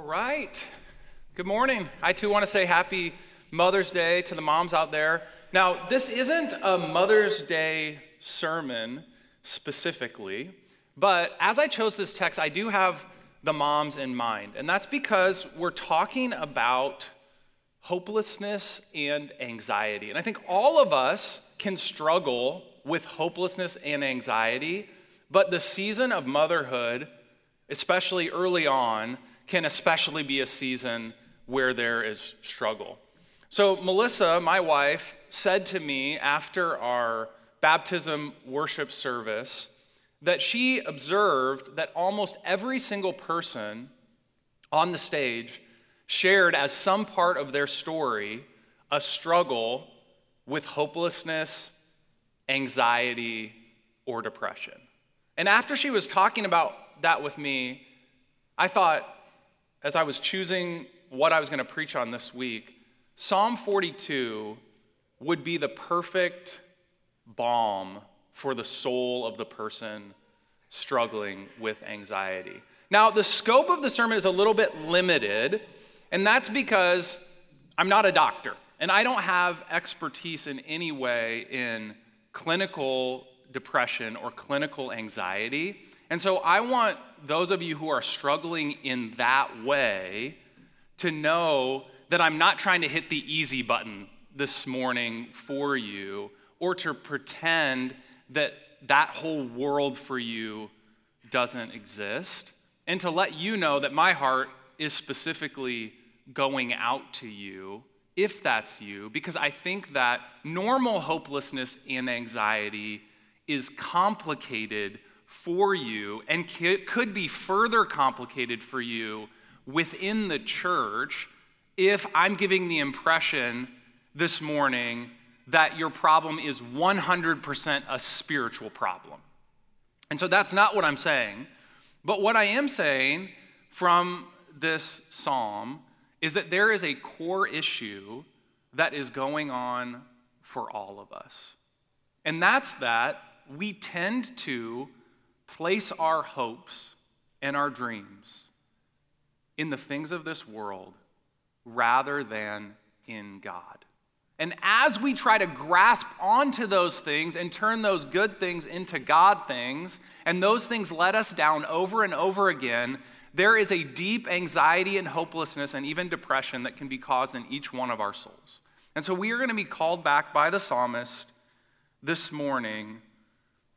All right. Good morning. I too want to say happy Mother's Day to the moms out there. Now, this isn't a Mother's Day sermon specifically, but as I chose this text, I do have the moms in mind. And that's because we're talking about hopelessness and anxiety. And I think all of us can struggle with hopelessness and anxiety, but the season of motherhood, especially early on, can especially be a season where there is struggle. So, Melissa, my wife, said to me after our baptism worship service that she observed that almost every single person on the stage shared as some part of their story a struggle with hopelessness, anxiety, or depression. And after she was talking about that with me, I thought, as I was choosing what I was going to preach on this week, Psalm 42 would be the perfect balm for the soul of the person struggling with anxiety. Now, the scope of the sermon is a little bit limited, and that's because I'm not a doctor and I don't have expertise in any way in clinical depression or clinical anxiety. And so I want those of you who are struggling in that way to know that I'm not trying to hit the easy button this morning for you or to pretend that that whole world for you doesn't exist, and to let you know that my heart is specifically going out to you if that's you, because I think that normal hopelessness and anxiety is complicated for you and could be further complicated for you within the church if I'm giving the impression this morning that your problem is 100% a spiritual problem. And so that's not what I'm saying. But what I am saying from this psalm is that there is a core issue that is going on for all of us. And that's that we tend to place our hopes and our dreams in the things of this world rather than in God. And as we try to grasp onto those things and turn those good things into God things, and those things let us down over and over again, there is a deep anxiety and hopelessness and even depression that can be caused in each one of our souls. And so we are going to be called back by the psalmist this morning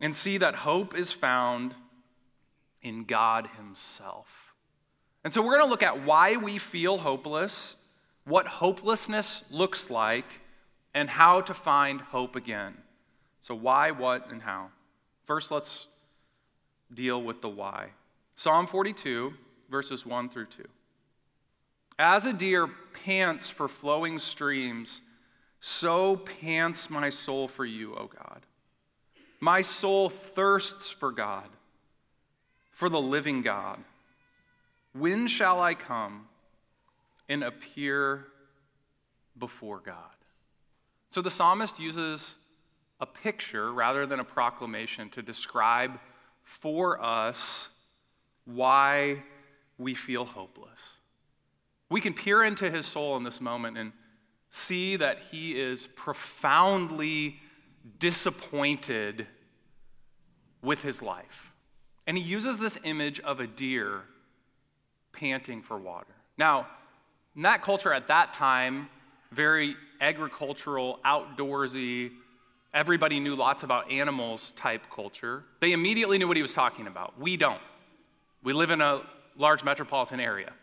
and see that hope is found in God Himself. And so we're going to look at why we feel hopeless, what hopelessness looks like and how to find hope again. So, why, what, and how. First, let's deal with the why. Psalm 42, verses 1 through 2. As a deer pants for flowing streams, so pants my soul for you, O God. My soul thirsts for God, for the living God. When shall I come and appear before God? So the psalmist uses a picture rather than a proclamation to describe for us why we feel hopeless. We can peer into his soul in this moment and see that he is profoundly disappointed with his life. And he uses this image of a deer panting for water. Now, in that culture at that time, very agricultural, outdoorsy, everybody knew lots about animals type culture, they immediately knew what he was talking about. We don't. We live in a large metropolitan area.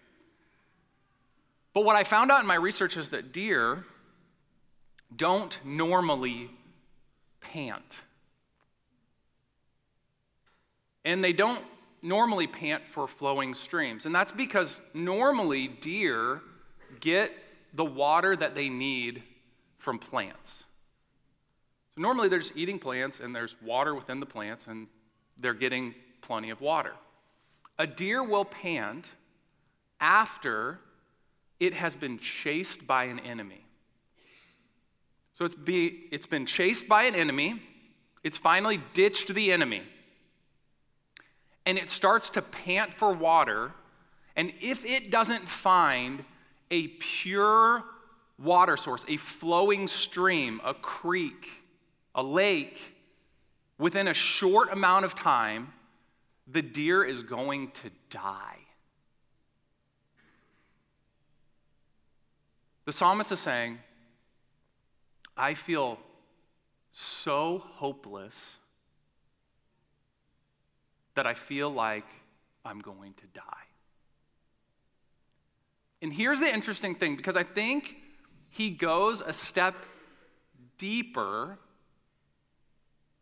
But what I found out in my research is that deer don't normally pant. And they don't normally pant for flowing streams. And that's because normally deer get the water that they need from plants. So normally they're just eating plants and there's water within the plants and they're getting plenty of water. A deer will pant after it has been chased by an enemy. So it's, be, it's been chased by an enemy, it's finally ditched the enemy, and it starts to pant for water. And if it doesn't find a pure water source, a flowing stream, a creek, a lake, within a short amount of time, the deer is going to die. The psalmist is saying, I feel so hopeless that I feel like I'm going to die. And here's the interesting thing because I think he goes a step deeper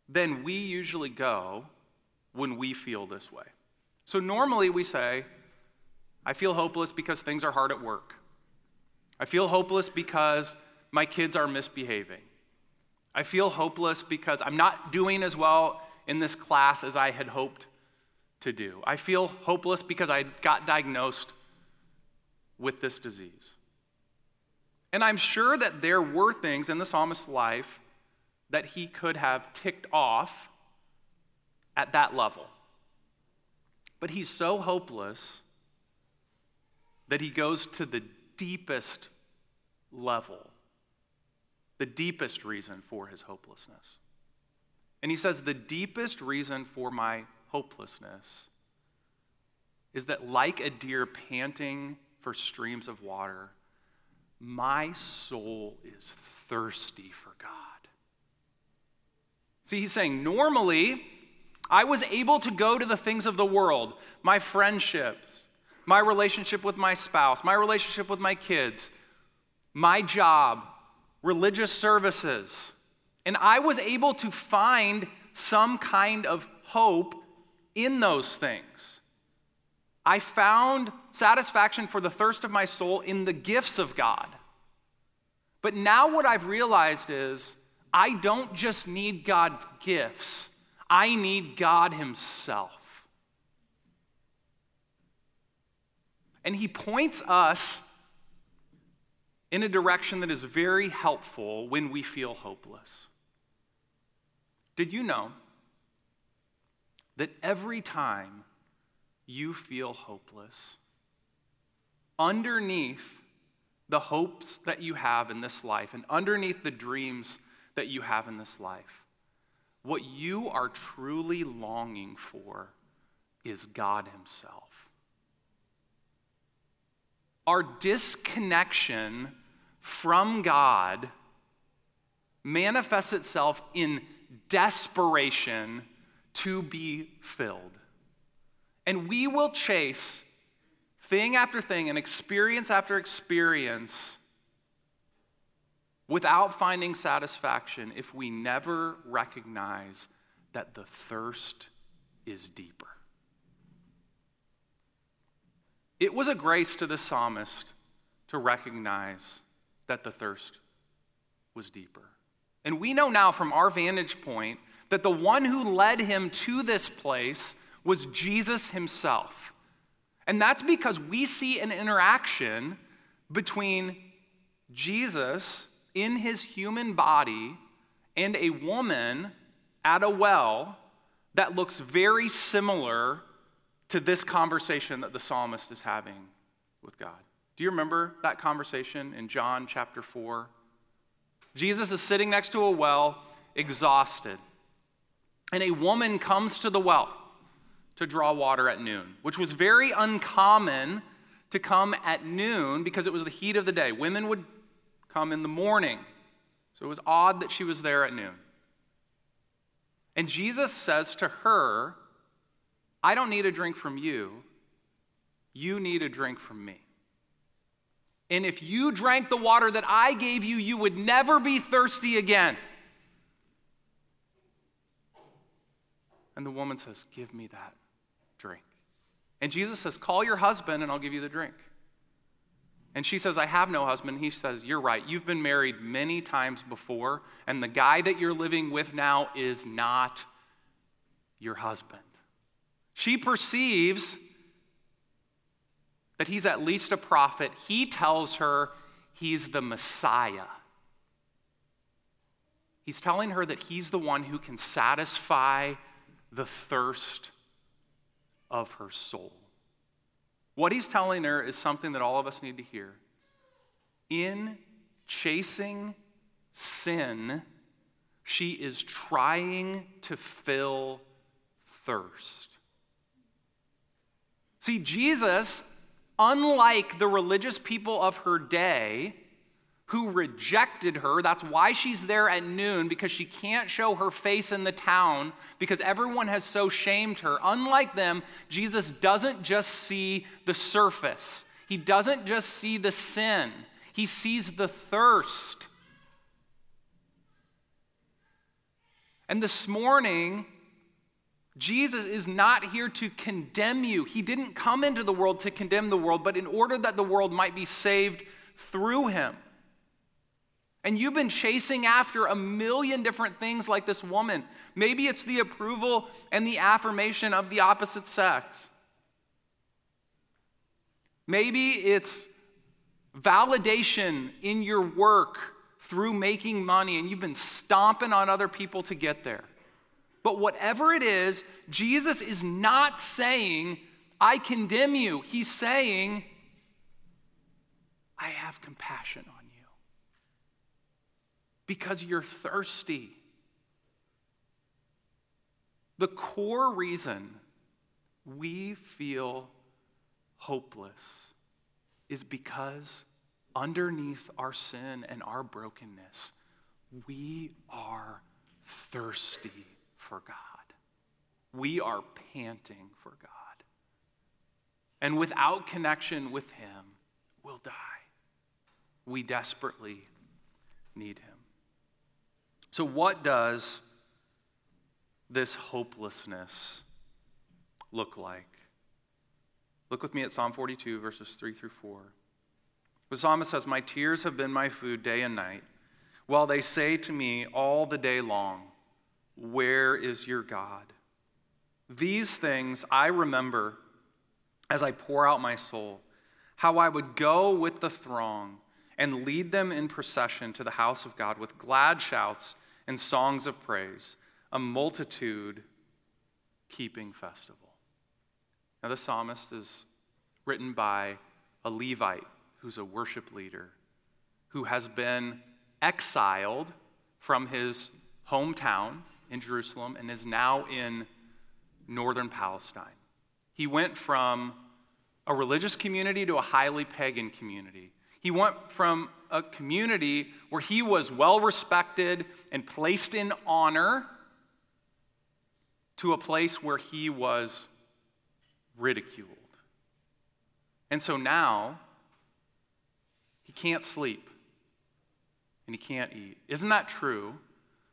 than we usually go when we feel this way. So normally we say, I feel hopeless because things are hard at work. I feel hopeless because my kids are misbehaving. I feel hopeless because I'm not doing as well in this class as I had hoped to do. I feel hopeless because I got diagnosed with this disease. And I'm sure that there were things in the psalmist's life that he could have ticked off at that level. But he's so hopeless that he goes to the deepest level, the deepest reason for his hopelessness. And he says, The deepest reason for my hopelessness is that, like a deer panting for streams of water, my soul is thirsty for God. See, he's saying, normally, I was able to go to the things of the world, my friendships, my relationship with my spouse, my relationship with my kids, my job, religious services, and I was able to find some kind of hope in those things. I found satisfaction for the thirst of my soul in the gifts of God. But now what I've realized is I don't just need God's gifts, I need God Himself. And He points us in a direction that is very helpful when we feel hopeless. Did you know that every time you feel hopeless, underneath the hopes that you have in this life and underneath the dreams that you have in this life. What you are truly longing for is God Himself. Our disconnection from God manifests itself in desperation to be filled. And we will chase thing after thing and experience after experience without finding satisfaction if we never recognize that the thirst is deeper. It was a grace to the psalmist to recognize that the thirst was deeper. And we know now from our vantage point that the one who led him to this place was Jesus himself. And that's because we see an interaction between Jesus in his human body and a woman at a well that looks very similar to this conversation that the psalmist is having with God. Do you remember that conversation in John chapter 4? Jesus is sitting next to a well, exhausted. And a woman comes to the well to draw water at noon, which was very uncommon to come at noon because it was the heat of the day. Women would come in the morning. So it was odd that she was there at noon. And Jesus says to her, I don't need a drink from you. You need a drink from me. And if you drank the water that I gave you, you would never be thirsty again. And the woman says, Give me that drink. And Jesus says, Call your husband and I'll give you the drink. And she says, I have no husband. He says, You're right. You've been married many times before, and the guy that you're living with now is not your husband. She perceives that he's at least a prophet. He tells her he's the Messiah. He's telling her that he's the one who can satisfy the thirst of her soul. What he's telling her is something that all of us need to hear. In chasing sin, she is trying to fill thirst. See, Jesus, unlike the religious people of her day, who rejected her. That's why she's there at noon, because she can't show her face in the town, because everyone has so shamed her. Unlike them, Jesus doesn't just see the surface, he doesn't just see the sin, he sees the thirst. And this morning, Jesus is not here to condemn you. He didn't come into the world to condemn the world, but in order that the world might be saved through him. And you've been chasing after a million different things like this woman. Maybe it's the approval and the affirmation of the opposite sex. Maybe it's validation in your work through making money, and you've been stomping on other people to get there. But whatever it is, Jesus is not saying, I condemn you. He's saying, I have compassion on you because you're thirsty. The core reason we feel hopeless is because underneath our sin and our brokenness, we are thirsty for God. We are panting for God. And without connection with Him, we'll die. We desperately need Him. So, what does this hopelessness look like? Look with me at Psalm 42, verses 3 through 4. The psalmist says, My tears have been my food day and night, while they say to me all the day long, Where is your God? These things I remember as I pour out my soul, how I would go with the throng and lead them in procession to the house of God with glad shouts and songs of praise, a multitude keeping festival. Now, the psalmist is written by a Levite who's a worship leader who has been exiled from his hometown in Jerusalem and is now in northern Palestine. He went from a religious community to a highly pagan community. He went from a community where he was well respected and placed in honor to a place where he was ridiculed. And so now he can't sleep and he can't eat. Isn't that true?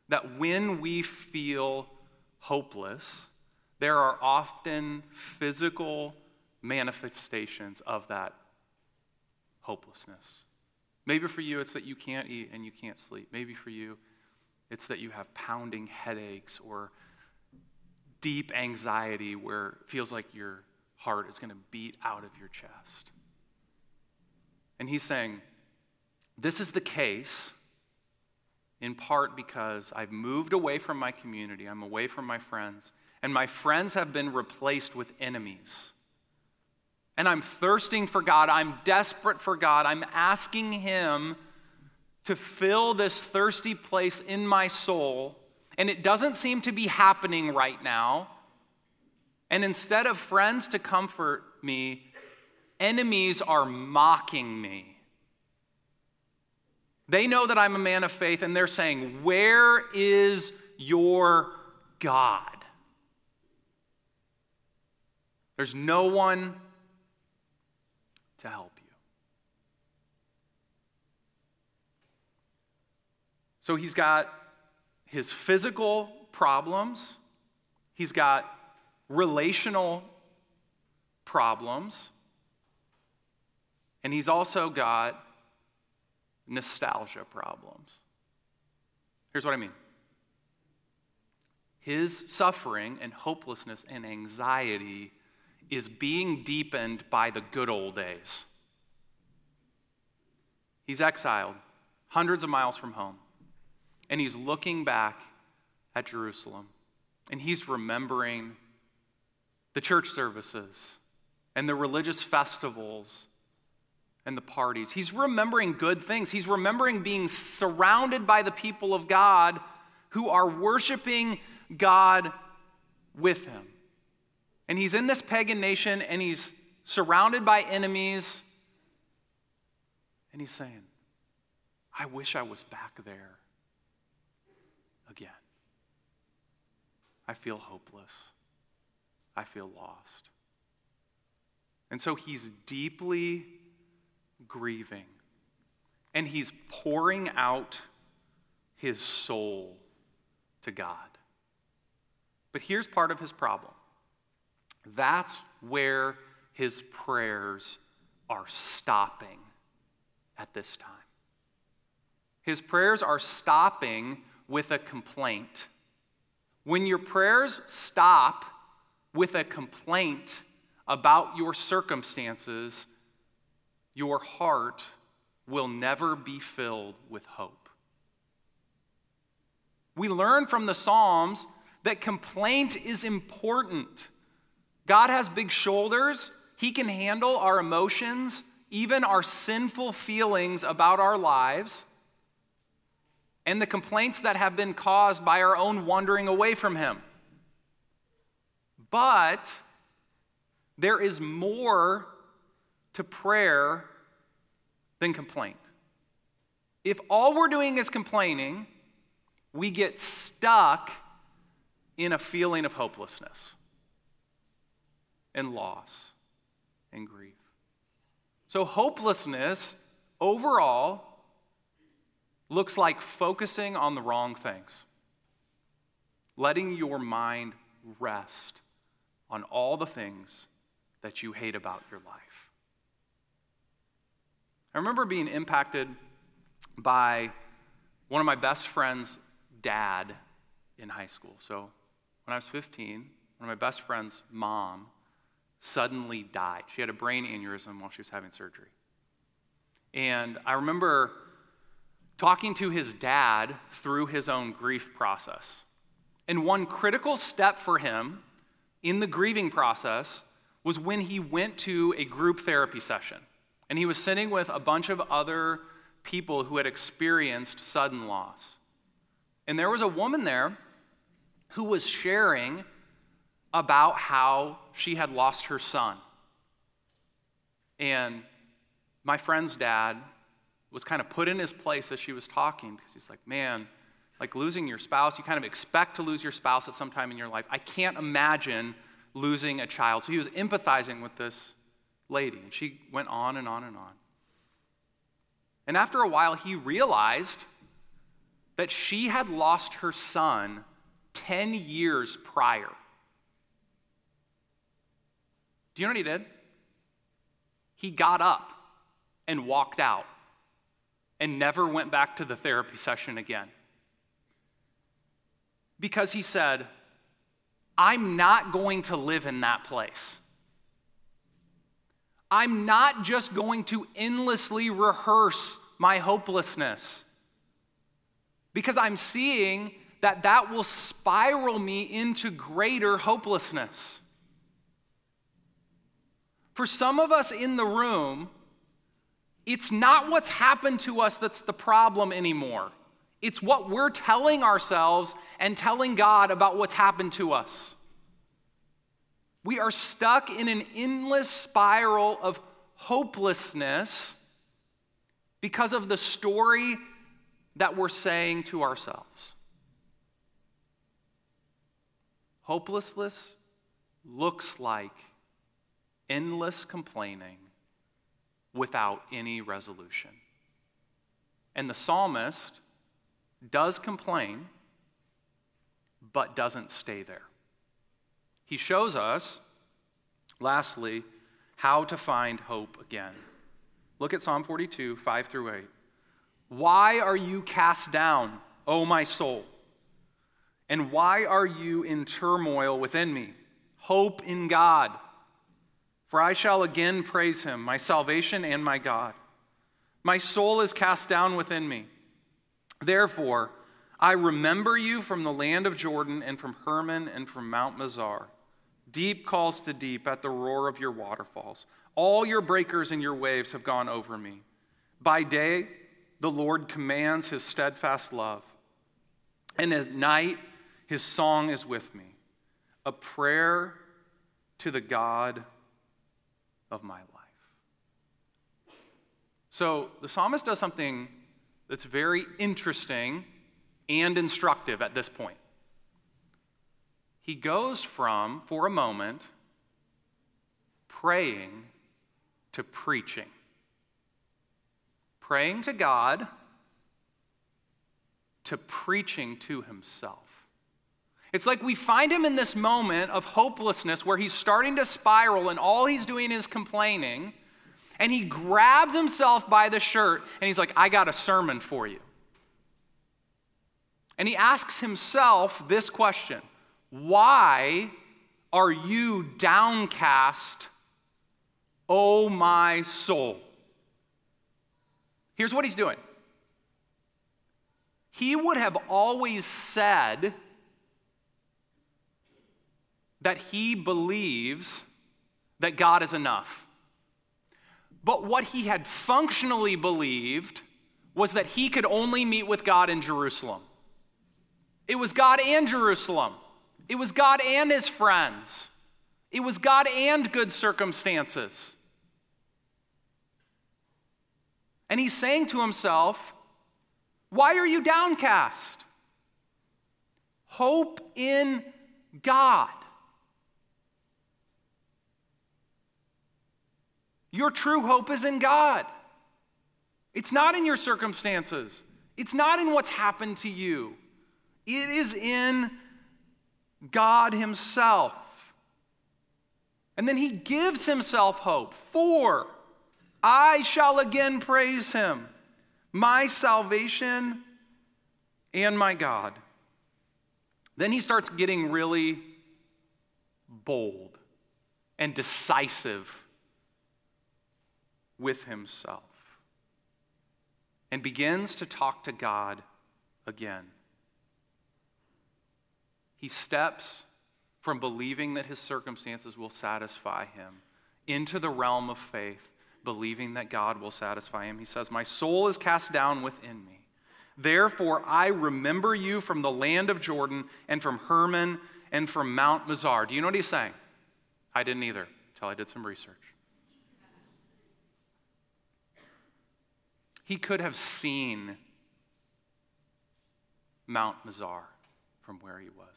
That when we feel hopeless, there are often physical manifestations of that hopelessness. Maybe for you, it's that you can't eat and you can't sleep. Maybe for you, it's that you have pounding headaches or deep anxiety where it feels like your heart is going to beat out of your chest. And he's saying, This is the case in part because I've moved away from my community, I'm away from my friends, and my friends have been replaced with enemies and I'm thirsting for God. I'm desperate for God. I'm asking Him to fill this thirsty place in my soul. And it doesn't seem to be happening right now. And instead of friends to comfort me, enemies are mocking me. They know that I'm a man of faith, and they're saying, Where is your God? There's no one to help you. So he's got his physical problems, he's got relational problems, and he's also got nostalgia problems. Here's what I mean his suffering and hopelessness and anxiety is being deepened by the good old days. He's exiled hundreds of miles from home, and he's looking back at Jerusalem, and he's remembering the church services and the religious festivals and the parties. He's remembering good things. He's remembering being surrounded by the people of God who are worshiping God with him. And he's in this pagan nation and he's surrounded by enemies. And he's saying, I wish I was back there again. I feel hopeless. I feel lost. And so he's deeply grieving and he's pouring out his soul to God. But here's part of his problem that's where his prayers are stopping at this time. His prayers are stopping with a complaint. When your prayers stop with a complaint about your circumstances, your heart will never be filled with hope. We learn from the Psalms that complaint is important. God has big shoulders, He can handle our emotions, even our sinful feelings about our lives, and the complaints that have been caused by our own wandering away from Him. But there is more to prayer than complaint. If all we're doing is complaining, we get stuck in a feeling of hopelessness and loss and grief. So, hopelessness overall looks like focusing on the wrong things, letting your mind rest on all the things that you hate about your life. I remember being impacted by one of my best friend's dad in high school. So when I was 15, one of my best friend's mom suddenly died. She had a brain aneurysm while she was having surgery. And I remember talking to his dad through his own grief process. And one critical step for him in the grieving process was when he went to a group therapy session. And he was sitting with a bunch of other people who had experienced sudden loss. And there was a woman there who was sharing about how she had lost her son. And my friend's dad was kind of put in his place as she was talking because he's like, man, like losing your spouse, you kind of expect to lose your spouse at some time in your life. I can't imagine losing a child. So he was empathizing with this lady, and she went on and on and on. And after a while, he realized that she had lost her son 10 years prior. Do you know what he did? He got up and walked out and never went back to the therapy session again. Because he said, I'm not going to live in that place. I'm not just going to endlessly rehearse my hopelessness because I'm seeing that that will spiral me into greater hopelessness. For some of us in the room, it's not what's happened to us that's the problem anymore. It's what we're telling ourselves and telling God about what's happened to us. We are stuck in an endless spiral of hopelessness because of the story that we're saying to ourselves. Hopelessness looks like endless complaining without any resolution. And the psalmist does complain, but doesn't stay there. He shows us, lastly, how to find hope again. Look at Psalm 42, 5 through 8. Why are you cast down, O my soul? And why are you in turmoil within me? Hope in God for I shall again praise him, my salvation and my God. My soul is cast down within me. Therefore, I remember you from the land of Jordan and from Hermon and from Mount Mizar. Deep calls to deep at the roar of your waterfalls. All your breakers and your waves have gone over me. By day, the Lord commands his steadfast love, and at night, his song is with me, a prayer to the God of my life. So the psalmist does something that's very interesting and instructive at this point. He goes from, for a moment, praying to preaching. Praying to God to preaching to himself. It's like we find him in this moment of hopelessness where he's starting to spiral and all he's doing is complaining. And he grabs himself by the shirt and he's like, I got a sermon for you. And he asks himself this question Why are you downcast, O my soul? Here's what he's doing. He would have always said that he believes that God is enough. But what he had functionally believed was that he could only meet with God in Jerusalem. It was God and Jerusalem. It was God and his friends. It was God and good circumstances. And he's saying to himself, Why are you downcast? Hope in God. Your true hope is in God. It's not in your circumstances, it's not in what's happened to you. It is in God Himself. And then He gives Himself hope. For I shall again praise Him, my salvation and my God. Then he starts getting really bold and decisive with himself and begins to talk to God again. He steps from believing that his circumstances will satisfy him into the realm of faith, believing that God will satisfy him. He says, My soul is cast down within me. Therefore, I remember you from the land of Jordan and from Hermon and from Mount Mizar. Do you know what he's saying? I didn't either until I did some research. He could have seen Mount Mizar from where he was.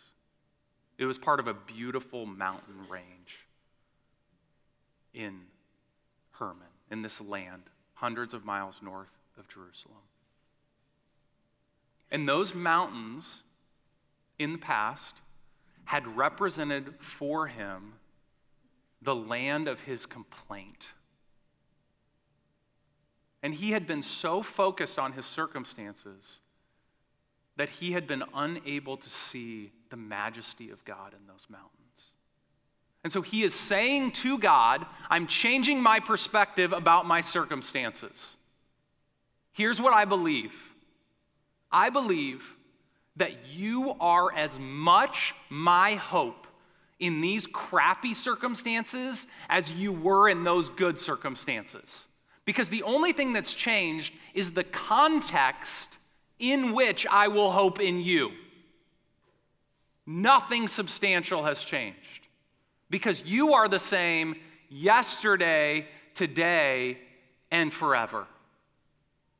It was part of a beautiful mountain range in Hermon, in this land, hundreds of miles north of Jerusalem. And those mountains in the past had represented for him the land of his complaint. And he had been so focused on his circumstances that he had been unable to see the majesty of God in those mountains. And so he is saying to God, I'm changing my perspective about my circumstances. Here's what I believe I believe that you are as much my hope in these crappy circumstances as you were in those good circumstances. Because the only thing that's changed is the context in which I will hope in you. Nothing substantial has changed because you are the same yesterday, today, and forever.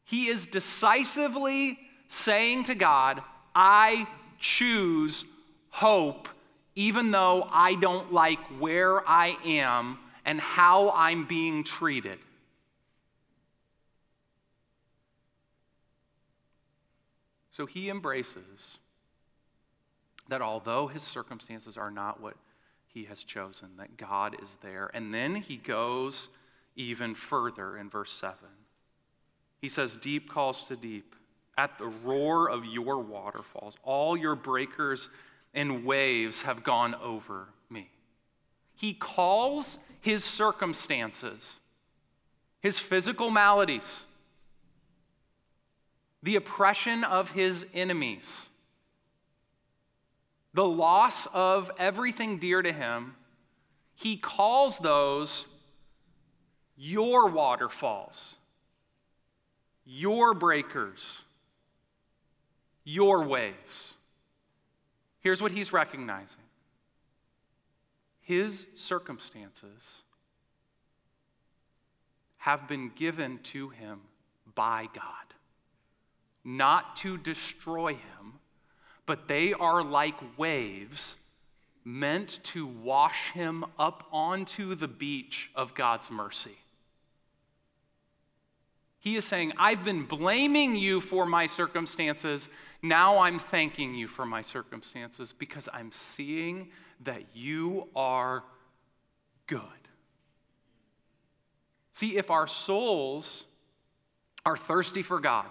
He is decisively saying to God, I choose hope, even though I don't like where I am and how I'm being treated. So he embraces that although his circumstances are not what he has chosen, that God is there. And then he goes even further in verse 7. He says, Deep calls to deep at the roar of your waterfalls. All your breakers and waves have gone over me. He calls his circumstances, his physical maladies, the oppression of his enemies, the loss of everything dear to him, he calls those your waterfalls, your breakers, your waves. Here's what he's recognizing his circumstances have been given to him by God, not to destroy him, but they are like waves meant to wash him up onto the beach of God's mercy. He is saying, I've been blaming you for my circumstances. Now I'm thanking you for my circumstances because I'm seeing that you are good. See, if our souls are thirsty for God,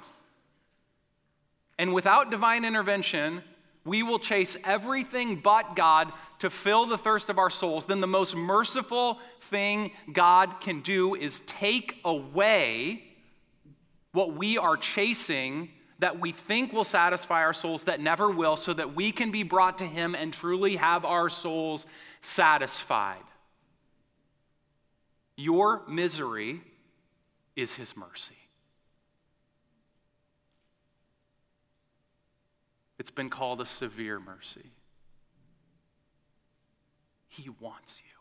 and without divine intervention, we will chase everything but God to fill the thirst of our souls, then the most merciful thing God can do is take away what we are chasing that we think will satisfy our souls that never will, so that we can be brought to Him and truly have our souls satisfied. Your misery is His mercy. It's been called a severe mercy. He wants you.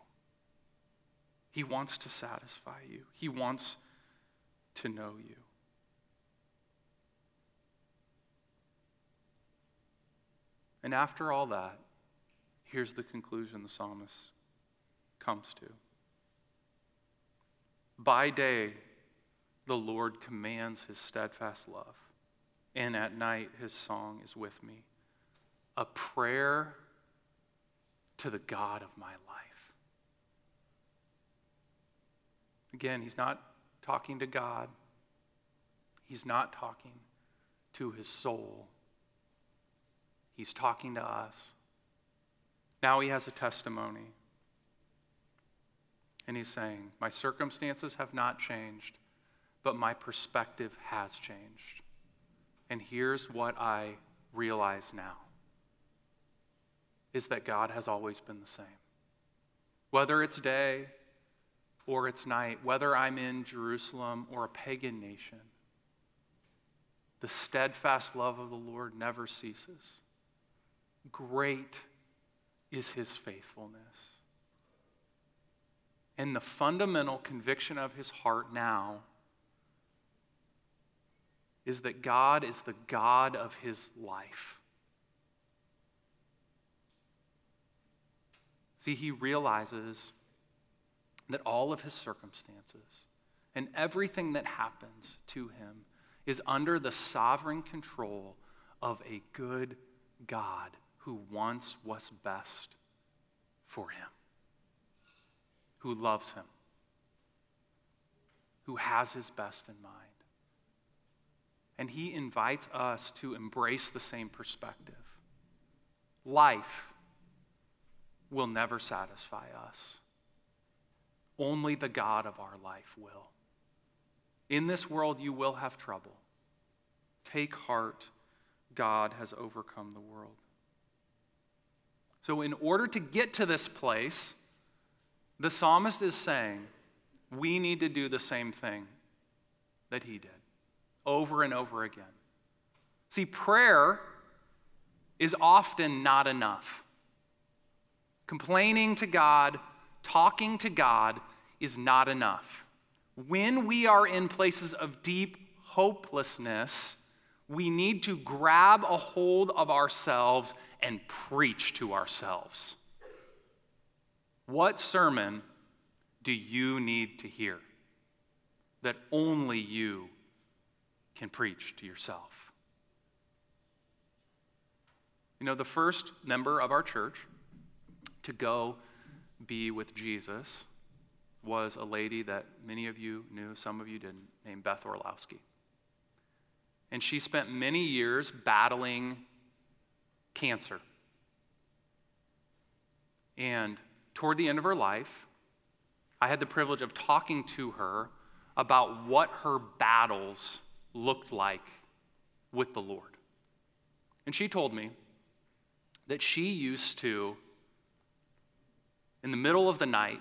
He wants to satisfy you. He wants to know you. And after all that, here's the conclusion the psalmist comes to. By day, the Lord commands his steadfast love and at night his song is with me. A prayer to the God of my life. Again, he's not talking to God, he's not talking to his soul, he's talking to us. Now he has a testimony. And he's saying, My circumstances have not changed, but my perspective has changed. And here's what I realize now is that God has always been the same. Whether it's day or it's night, whether I'm in Jerusalem or a pagan nation, the steadfast love of the Lord never ceases. Great is his faithfulness. And the fundamental conviction of his heart now is that God is the God of his life. See, he realizes that all of his circumstances and everything that happens to him is under the sovereign control of a good God who wants what's best for him, who loves him, who has his best in mind. And he invites us to embrace the same perspective. Life will never satisfy us, only the God of our life will. In this world, you will have trouble. Take heart, God has overcome the world. So, in order to get to this place, the psalmist is saying we need to do the same thing that he did over and over again. See, prayer is often not enough. Complaining to God, talking to God is not enough. When we are in places of deep hopelessness, we need to grab a hold of ourselves and preach to ourselves. What sermon do you need to hear that only you can preach to yourself. You know, the first member of our church to go be with Jesus was a lady that many of you knew, some of you didn't, named Beth Orlowski. And she spent many years battling cancer. And toward the end of her life, I had the privilege of talking to her about what her battles looked like with the Lord. And she told me that she used to in the middle of the night,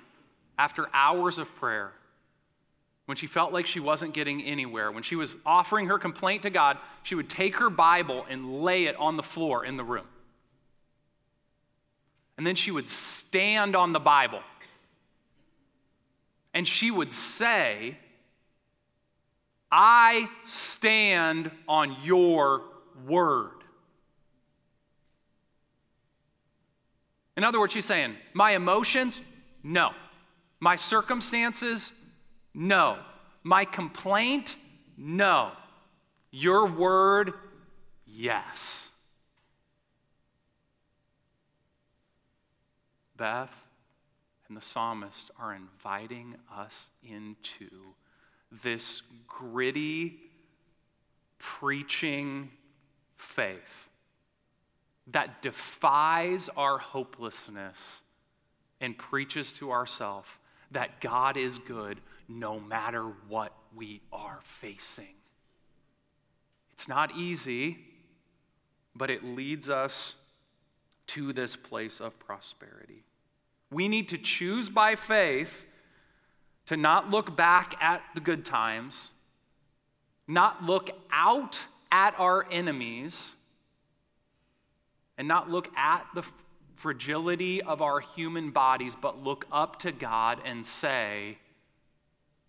after hours of prayer, when she felt like she wasn't getting anywhere, when she was offering her complaint to God, she would take her Bible and lay it on the floor in the room. And then she would stand on the Bible and she would say, I stand on your word. In other words, she's saying, My emotions, no. My circumstances, no. My complaint, no. Your word, yes. Beth and the psalmist are inviting us into this gritty, preaching faith that defies our hopelessness and preaches to ourselves that God is good no matter what we are facing. It's not easy, but it leads us to this place of prosperity. We need to choose by faith to not look back at the good times, not look out at our enemies, and not look at the fragility of our human bodies, but look up to God and say,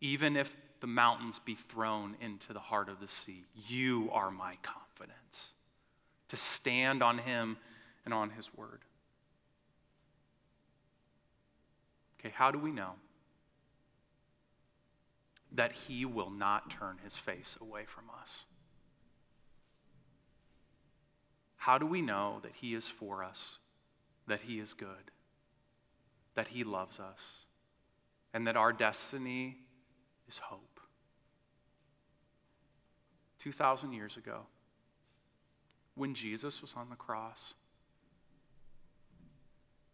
even if the mountains be thrown into the heart of the sea, you are my confidence. To stand on Him and on His word. Okay, how do we know? That he will not turn his face away from us. How do we know that he is for us, that he is good, that he loves us, and that our destiny is hope? 2,000 years ago, when Jesus was on the cross,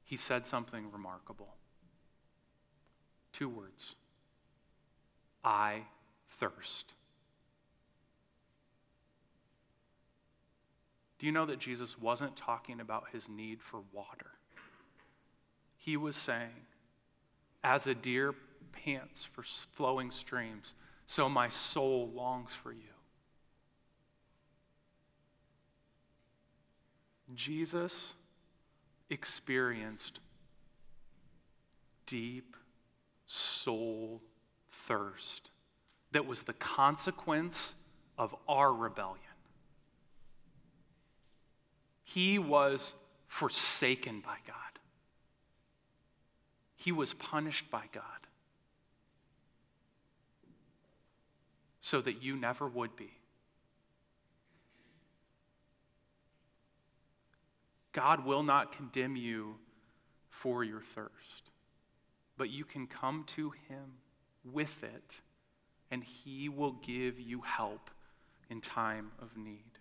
he said something remarkable. Two words I thirst. Do you know that Jesus wasn't talking about his need for water? He was saying, As a deer pants for flowing streams, so my soul longs for you. Jesus experienced deep soul thirst that was the consequence of our rebellion. He was forsaken by God. He was punished by God so that you never would be. God will not condemn you for your thirst, but you can come to Him with it, and He will give you help in time of need.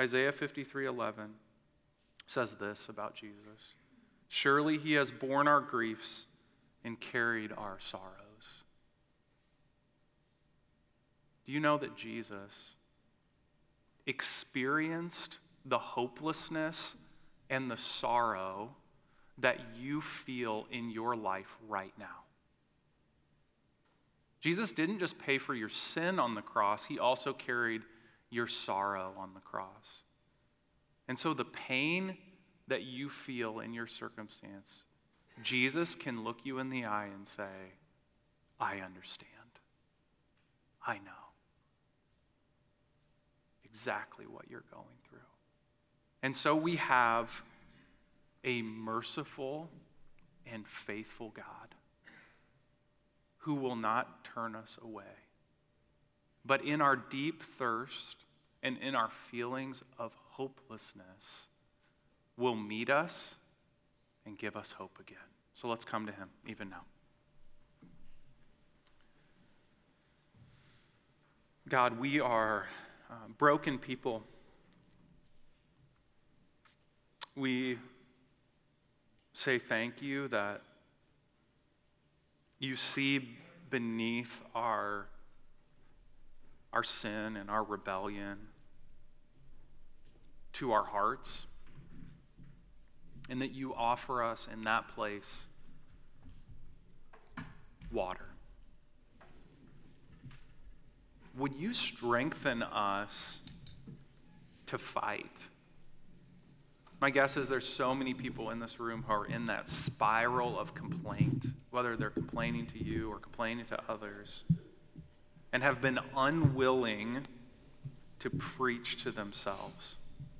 Isaiah 53 11 says this about Jesus Surely He has borne our griefs and carried our sorrows. Do you know that Jesus experienced the hopelessness and the sorrow that you feel in your life right now? Jesus didn't just pay for your sin on the cross, he also carried your sorrow on the cross. And so the pain that you feel in your circumstance, Jesus can look you in the eye and say, I understand. I know exactly what you're going through. And so we have a merciful and faithful God who will not turn us away. But in our deep thirst and in our feelings of hopelessness, will meet us and give us hope again. So let's come to him even now. God, we are uh, broken people. We say thank you that you see beneath our, our sin and our rebellion to our hearts, and that you offer us in that place water. Would you strengthen us to fight? My guess is there's so many people in this room who are in that spiral of complaint, whether they're complaining to you or complaining to others, and have been unwilling to preach to themselves.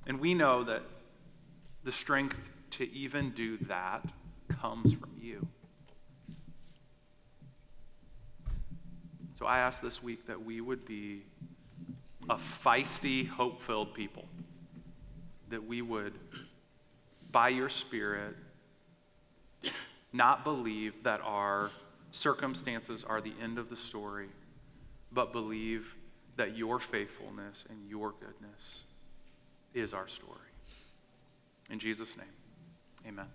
And we know that the strength to even do that comes from you. So I ask this week that we would be a feisty, hope filled people, that we would by your Spirit, not believe that our circumstances are the end of the story, but believe that your faithfulness and your goodness is our story. In Jesus' name, amen.